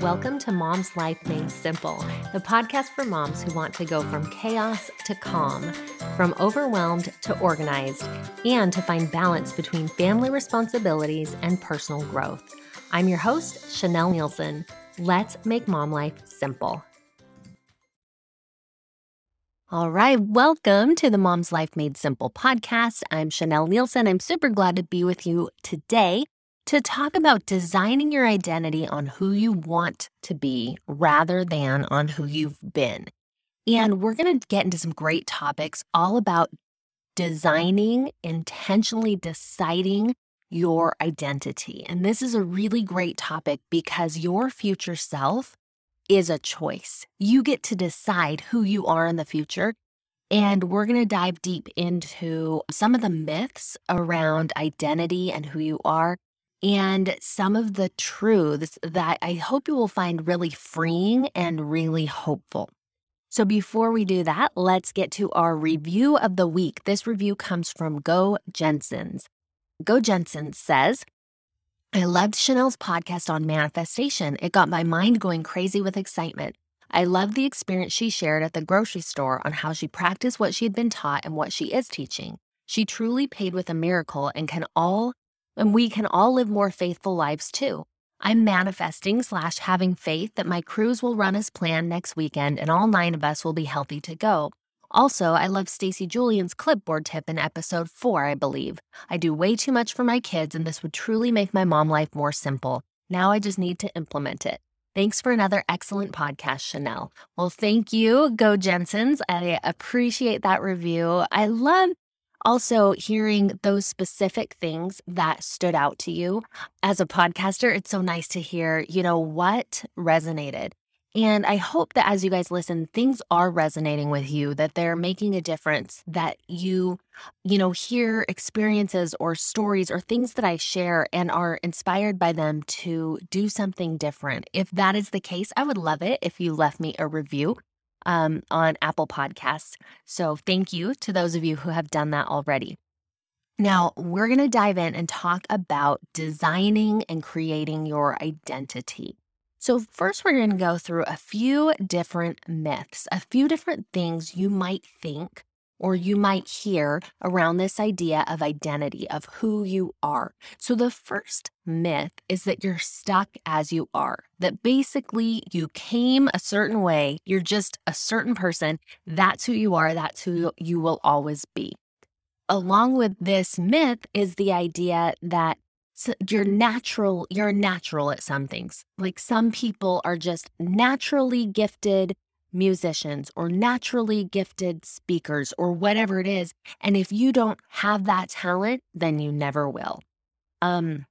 Welcome to Mom's Life Made Simple, the podcast for moms who want to go from chaos to calm, from overwhelmed to organized, and to find balance between family responsibilities and personal growth. I'm your host, Chanelle Neilson. Let's make mom life simple. All right, welcome to the Mom's Life Made Simple podcast. I'm Chanelle Neilson. I'm super glad to be with you today to talk about designing your identity on who you want to be rather than on who you've been. And we're going to get into some great topics all about designing, intentionally deciding your identity. And this is a really great topic because your future self is a choice. You get to decide who you are in the future. And we're going to dive deep into some of the myths around identity and who you are and some of the truths that I hope you will find really freeing and really hopeful. So, before we do that, let's get to our review of the week. This review comes from Go Jensens. Go Jensens says, I loved Chanelle's podcast on manifestation. It got my mind going crazy with excitement. I loved the experience she shared at the grocery store on how she practiced what she had been taught and what she is teaching. She truly paid with a miracle and can all and we can all live more faithful lives too. I'm manifesting slash having faith that my cruise will run as planned next weekend and all nine of us will be healthy to go. Also, I love Stacy Julian's clipboard tip in episode four, I believe. I do way too much for my kids, and this would truly make my mom life more simple. Now I just need to implement it. Thanks for another excellent podcast, Chanelle. Well, thank you, Go Jensens. I appreciate that review. I love also hearing those specific things that stood out to you as a podcaster it's so nice to hear you know what resonated. And i hope that as you guys listen things are resonating with you that they're making a difference that you you know hear experiences or stories or things that i share and are inspired by them to do something different. If that is the case i would love it if you left me a review um, on Apple Podcasts. So thank you to those of you who have done that already. Now, we're going to dive in and talk about designing and creating your identity. So, first, we're going to go through a few different myths, a few different things you might think or you might hear around this idea of identity, of who you are. So, the first myth is that you're stuck as you are, that basically you came a certain way, you're just a certain person, that's who you are, that's who you will always be. Along with this myth is the idea that you're natural, you're natural at some things. Like some people are just naturally gifted musicians or naturally gifted speakers or whatever it is. And if you don't have that talent, then you never will. Um,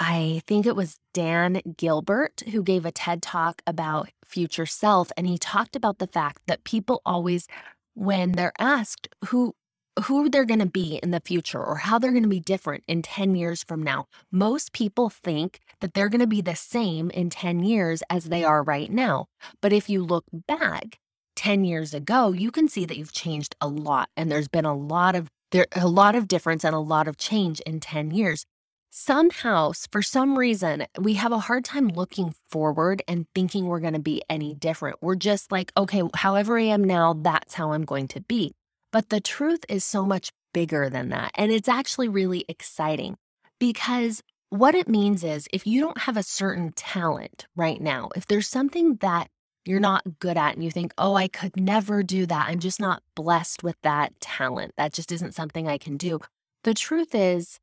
I think it was Dan Gilbert who gave a TED talk about future self. And he talked about the fact that people always, when they're asked who who they're going to be in the future or how they're going to be different in 10 years from now. Most people think that they're going to be the same in 10 years as they are right now. But if you look back 10 years ago, you can see that you've changed a lot and there's been a lot of there a lot of difference and a lot of change in 10 years. Somehow, for some reason, we have a hard time looking forward and thinking we're going to be any different. We're just like, okay, however I am now, that's how I'm going to be. But the truth is so much bigger than that. And it's actually really exciting because what it means is if you don't have a certain talent right now, if there's something that you're not good at and you think, oh, I could never do that, I'm just not blessed with that talent, that just isn't something I can do. The truth is,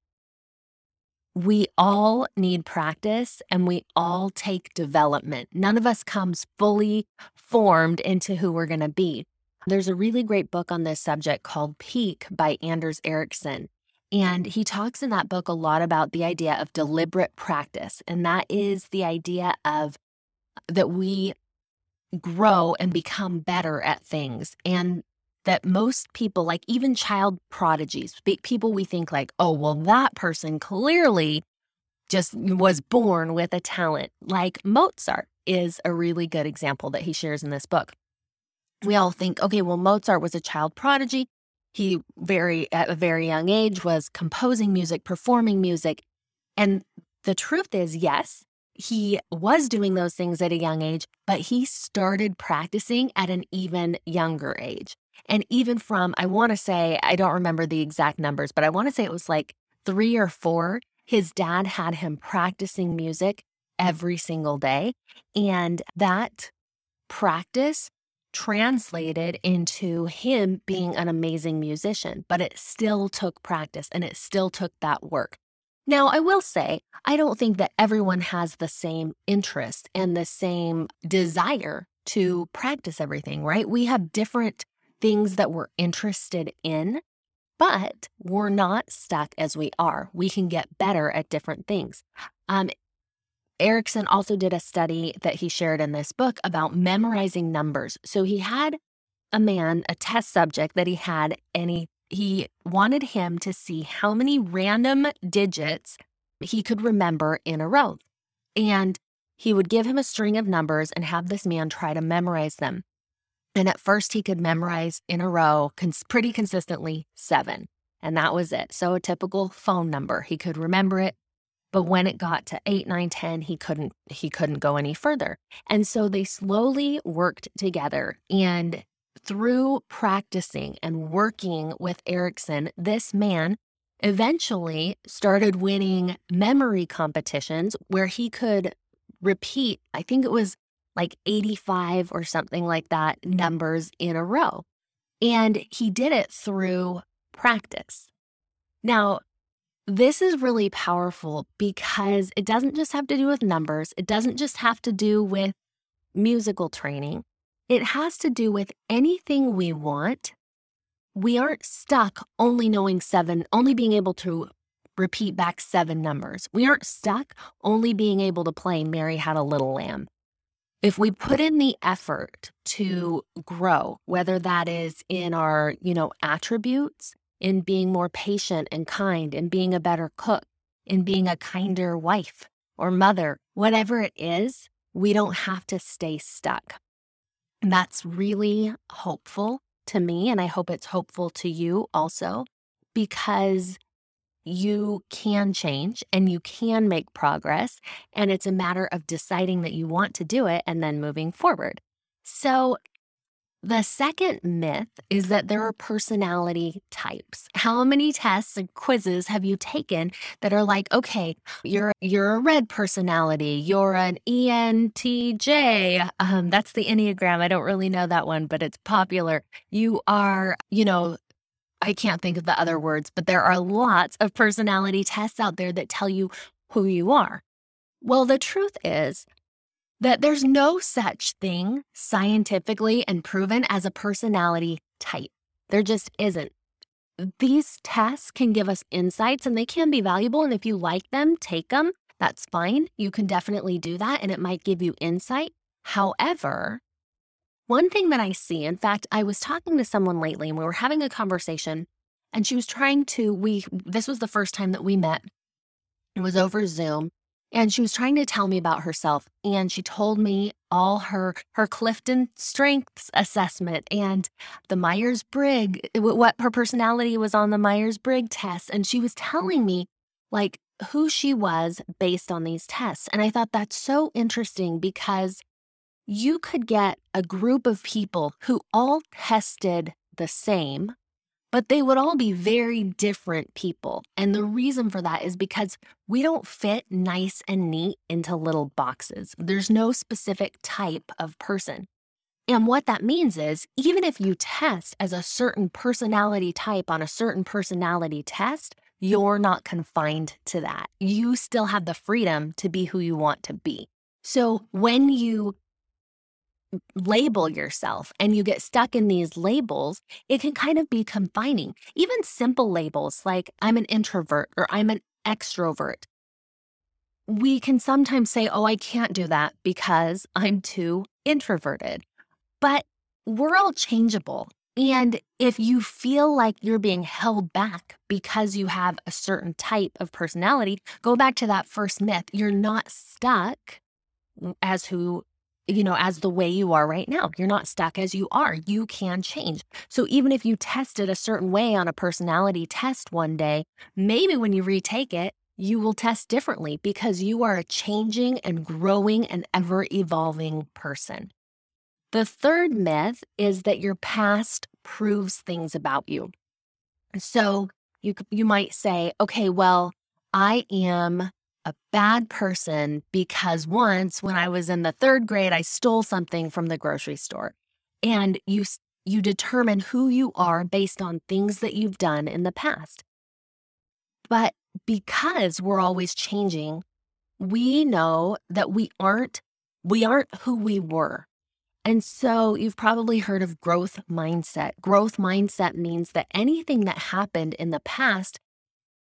we all need practice and we all take development. None of us comes fully formed into who we're going to be. There's a really great book on this subject called Peak by Anders Ericsson. And he talks in that book a lot about the idea of deliberate practice. And that is the idea of that we grow and become better at things. And that most people, like even child prodigies, people we think like, oh, well, that person clearly just was born with a talent. Like Mozart is a really good example that he shares in this book we all think, okay, well, Mozart was a child prodigy. He very at a very young age was composing music, performing music. And the truth is, yes, he was doing those things at a young age, but he started practicing at an even younger age. And even from, I want to say, I don't remember the exact numbers, but I want to say it was like three or four. His dad had him practicing music every single day. And that practice translated into him being an amazing musician, but it still took practice and it still took that work. Now, I will say, I don't think that everyone has the same interest and the same desire to practice everything, right? We have different things that we're interested in, but we're not stuck as we are. We can get better at different things. Um, Ericsson also did a study that he shared in this book about memorizing numbers. So he had a man, a test subject that he had, and he he wanted him to see how many random digits he could remember in a row. And he would give him a string of numbers and have this man try to memorize them. And at first, he could memorize in a row cons- pretty consistently seven. And that was it. So, a typical phone number, he could remember it. But when it got to eight, nine, 10, he couldn't, he couldn't go any further. And so they slowly worked together. And through practicing and working with Ericsson, this man eventually started winning memory competitions where he could repeat, I think it was like 85 or something like that numbers in a row. And he did it through practice. Now, this is really powerful because it doesn't just have to do with numbers, it doesn't just have to do with musical training. It has to do with anything we want. We aren't stuck only knowing seven, only being able to repeat back seven numbers. We aren't stuck only being able to play Mary Had a Little Lamb. If we put in the effort to grow, whether that is in our, you know, attributes, in being more patient and kind, in being a better cook, in being a kinder wife or mother, whatever it is, we don't have to stay stuck. That's really hopeful to me. And I hope it's hopeful to you also, because you can change and you can make progress. And it's a matter of deciding that you want to do it and then moving forward. So the second myth is that there are personality types. How many tests and quizzes have you taken that are like, okay, you're you're a red personality, you're an ENTJ. Um, that's the Enneagram. I don't really know that one, but it's popular. You are, you know, I can't think of the other words, but there are lots of personality tests out there that tell you who you are. Well, the truth is, that there's no such thing scientifically and proven as a personality type. There just isn't. These tests can give us insights and they can be valuable. And if you like them, take them. That's fine. You can definitely do that and it might give you insight. However, one thing that I see, in fact, I was talking to someone lately and we were having a conversation and she was trying to, we, this was the first time that we met. It was over Zoom and she was trying to tell me about herself and she told me all her her clifton strengths assessment and the myers-briggs eh, what her personality was on the myers-briggs test. And she was mm-hmm. telling me like who she was based on these tests. And i thought that's so interesting because you could get a group of people who all tested the same but they would all be very different people. And the reason for that is because we don't fit nice and neat into little boxes. There's no specific type of person. And what that means is, even if you test as a certain personality type on a certain personality test, you're not confined to that. You still have the freedom to be who you want to be. So when you label yourself and you get stuck in these labels, it can kind of be confining. Even simple labels like I'm an introvert or I'm an extrovert. We can sometimes say, oh, I can't do that because I'm too introverted. But we're all changeable. And if you feel like you're being held back because you have a certain type of personality, go back to that first myth. You're not stuck as who you know, as the way you are right now. You're not stuck as you are. You can change. So even if you tested a certain way on a personality test one day, maybe when you retake it, you will test differently because you are a changing and growing and ever evolving person. The third myth is that your past proves things about you. So you, you might say, okay, well, I am a bad person because once when I was in the third grade, I stole something from the grocery store. And you, you determine who you are based on things that you've done in the past. But because we're always changing, we know that we aren't we aren't who we were. And so you've probably heard of growth mindset. Growth mindset means that anything that happened in the past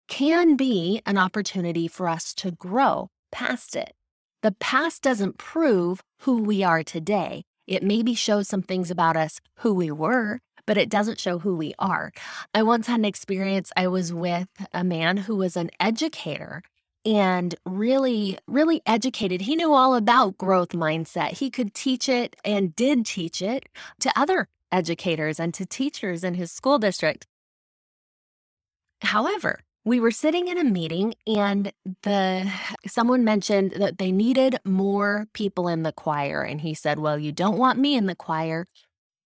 can be an opportunity for us to grow past it. The past doesn't prove who we are today. It maybe shows some things about us who we were, but it doesn't show who we are. I once had an experience, I was with a man who was an educator and really, really educated. He knew all about growth mindset. He could teach it and did teach it to other educators and to teachers in his school district. However, we were sitting in a meeting and the someone mentioned that they needed more people in the choir and he said, "Well, you don't want me in the choir.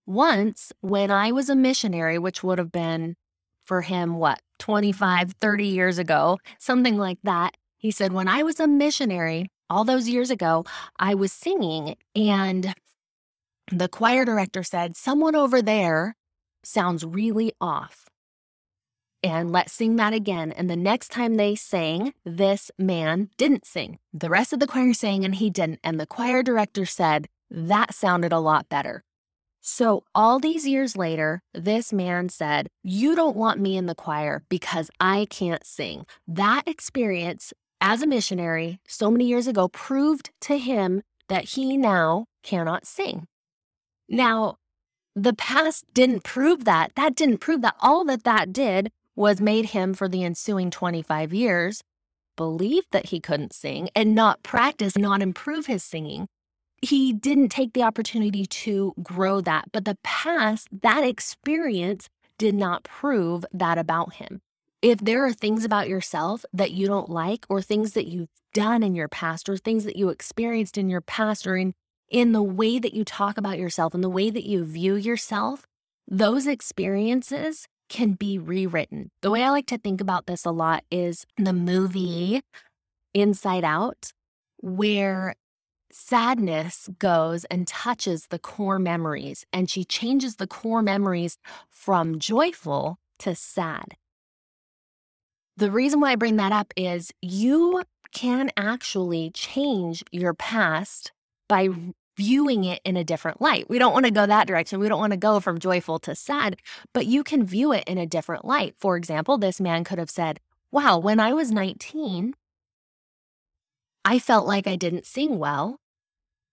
Once when I was a missionary, which would have been for him what, 25, 30 years ago, something like that. He said, "When I was a missionary all those years ago, I was singing and the choir director said, Someone over there sounds really off and let's sing that again. And the next time they sang, this man didn't sing. The rest of the choir sang and he didn't. And the choir director said, that sounded a lot better. So, all these years later, this man said, You don't want me in the choir because I can't sing. That experience as a missionary so many years ago proved to him that he now cannot sing. Now, the past didn't prove that. That didn't prove that. All that that did was made him for the ensuing 25 years believe that he couldn't sing and not practice, not improve his singing. He didn't take the opportunity to grow that. But the past, that experience did not prove that about him. If there are things about yourself that you don't like, or things that you've done in your past, or things that you experienced in your past, or in, in the way that you talk about yourself and the way that you view yourself, those experiences can be rewritten. The way I like to think about this a lot is the movie Inside Out, where sadness goes and touches the core memories, and she changes the core memories from joyful to sad. The reason why I bring that up is you can actually change your past by viewing it in a different light. We don't want to go that direction. We don't want to go from joyful to sad, but you can view it in a different light. For example, this man could have said, Wow, when I was 19, I felt like I didn't sing well.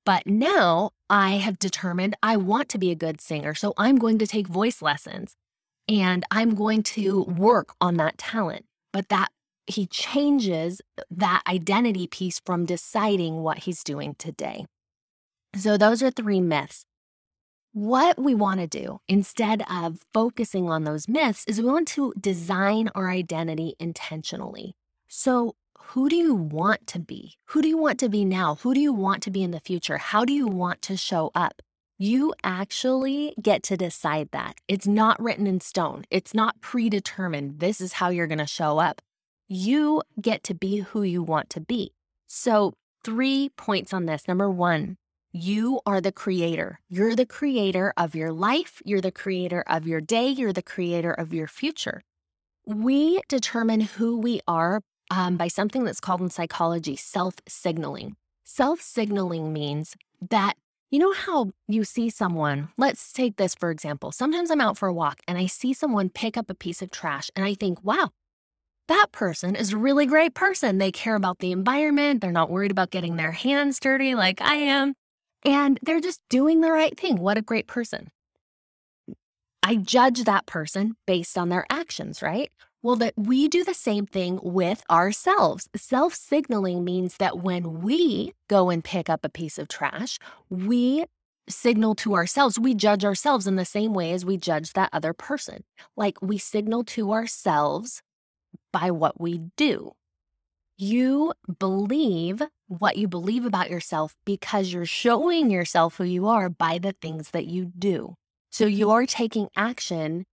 But now I have determined I want to be a good singer. So I'm going to take voice lessons and I'm going to work on that talent. But that he changes that identity piece from deciding what he's doing today. So, those are three myths. What we want to do instead of focusing on those myths is we want to design our identity intentionally. So, who do you want to be? Who do you want to be now? Who do you want to be in the future? How do you want to show up? You actually get to decide that. It's not written in stone, it's not predetermined. This is how you're going to show up. You get to be who you want to be. So, three points on this. Number one, you are the creator. You're the creator of your life. You're the creator of your day. You're the creator of your future. We determine who we are um, by something that's called in psychology self signaling. Self signaling means that you know how you see someone, let's take this for example. Sometimes I'm out for a walk and I see someone pick up a piece of trash and I think, wow, that person is a really great person. They care about the environment. They're not worried about getting their hands dirty like I am and they're just doing the right thing. What a great person. I judge that person based on their actions, right? Well, that we do the same thing with ourselves. Self signaling means that when we go and pick up a piece of trash, we signal to ourselves, we judge ourselves in the same way as we judge that other person. Like we signal to ourselves by what we do. You believe what you believe about yourself because you're showing yourself who you are by the things that you do. So mm-hmm. your taking action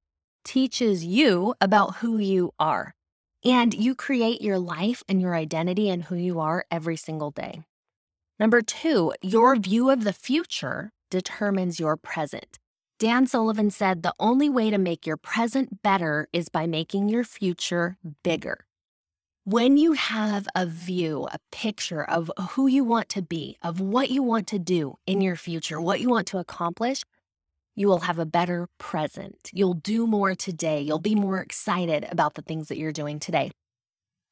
teaches you about who you are. And you create your life and your identity and who you are every single day. Number two, your view of the future determines your present. Dan Sullivan said the only way to make your present better is by making your future bigger. When you have a view, a picture of who you want to be, of what you want to do in your future, what you want to accomplish, you will have a better present. You'll do more today. You'll be more excited about the things that you're doing today.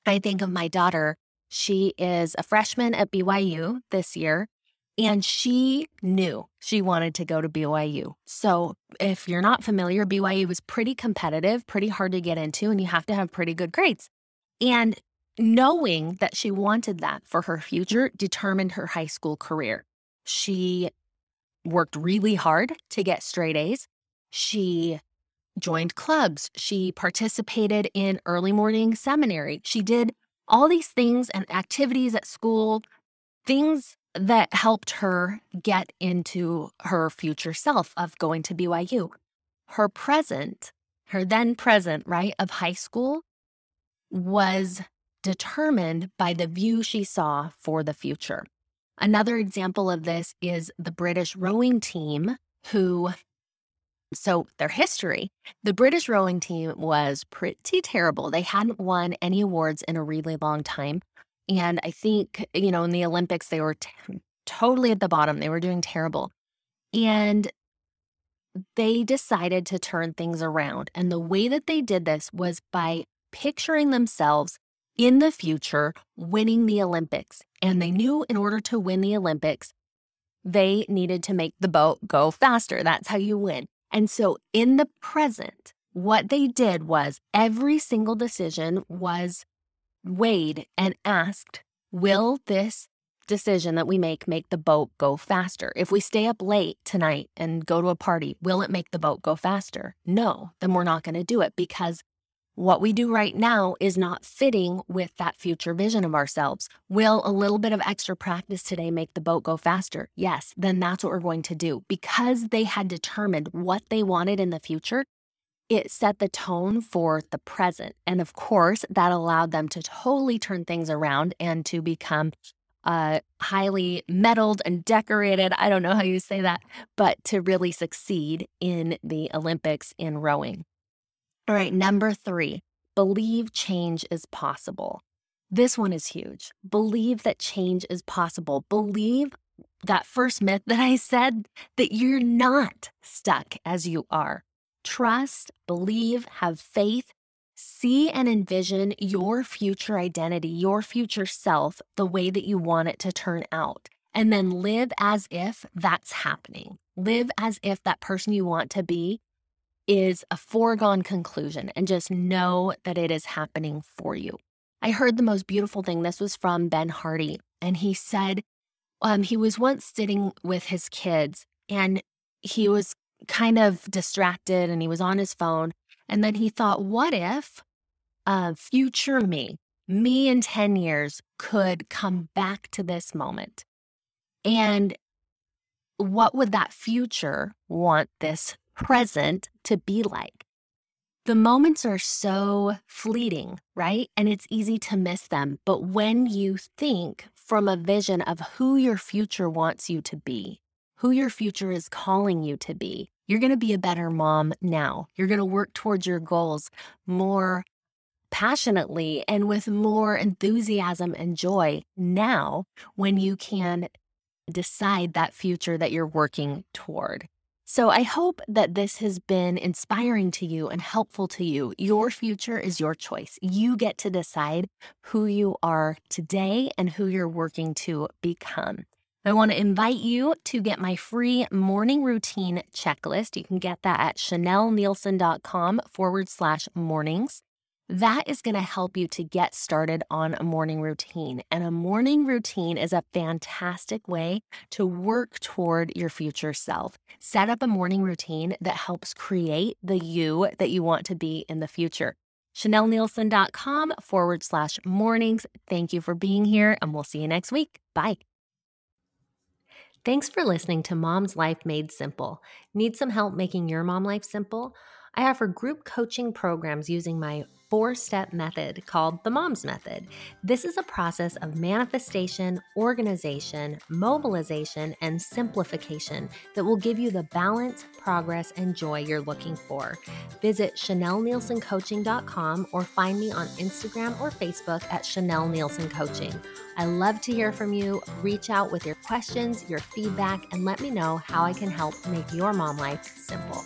I think of my daughter. She is a freshman at BYU this year, and she knew she wanted to go to BYU. So, if you're not familiar, BYU was pretty competitive, pretty hard to get into, and you have to have pretty good grades. And knowing that she wanted that for her future determined her high school career. She worked really hard to get straight A's. She joined clubs. She participated in early morning seminary. She did all these things and activities at school, things that helped her get into her future self of going to BYU. Her present, her then present, right, of high school was determined by the view she saw for the future. Another example of this is the British rowing team, who, so their history, the British rowing team was pretty terrible. They hadn't won any awards in a really long time. And I think, you know, in the Olympics, they were t- totally at the bottom. They were doing terrible. And they decided to turn things around. And the way that they did this was by picturing themselves in the future winning the Olympics. And they knew in order to win the Olympics, they needed to make the boat go faster. That's how you win. And so in the present, what they did was every single decision was weighed and asked, will this decision that we make make the boat go faster? If we stay up late tonight and go to a party, will it make the boat go faster? No, then we're not going to do it because what we do right now is not fitting with that future vision of ourselves. Will a little bit of extra practice today make the boat go faster? Yes, then that's what we're going to do. Because they had determined what they wanted in the future, it set the tone for the present. And of course, that allowed them to totally turn things around and to become uh, highly medaled and decorated. I don't know how you say that, but to really succeed in the Olympics in rowing. All right, number three, believe change is possible. This one is huge. Believe that change is possible. Believe that first myth that I said that you're not stuck as you are. Trust, believe, have faith, see and envision your future identity, your future self, the way that you want it to turn out. And then live as if that's happening. Live as if that person you want to be is a foregone conclusion and just know that it is happening for you. I heard the most beautiful thing. This was from Ben Hardy, and he said um, he was once sitting with his kids and he was kind of distracted and he was on his phone. And then he thought, what if uh, future me, me in 10 years, could come back to this moment? And what would that future want this present to be like. The moments are so fleeting, right? And it's easy to miss them. But when you think from a vision of who your future wants you to be, who your future is calling you to be, you're going to be a better mom now. You're going to work towards your goals more passionately and with more enthusiasm and joy now when you can decide that future that you're working toward. So I hope that this has been inspiring to you and helpful to you. Your future is your choice. You get to decide who you are today and who you're working to become. I want to invite you to get my free morning routine checklist. You can get that at chanelleneilson.com forward slash mornings. That is going to help you to get started on a morning routine. And a morning routine is a fantastic way to work toward your future self. Set up a morning routine that helps create the you that you want to be in the future. chanelleneilson.com forward slash mornings. Thank you for being here, and we'll see you next week. Bye. Thanks for listening to Mom's Life Made Simple. Need some help making your mom life simple? I offer group coaching programs using my four step method called the Moms Method. This is a process of manifestation, organization, mobilization, and simplification that will give you the balance, progress, and joy you're looking for. Visit ChanelleNeilsonCoaching.com or find me on Instagram or Facebook at Chanelle Neilson Coaching. I love to hear from you. Reach out with your questions, your feedback, and let me know how I can help make your mom life simple.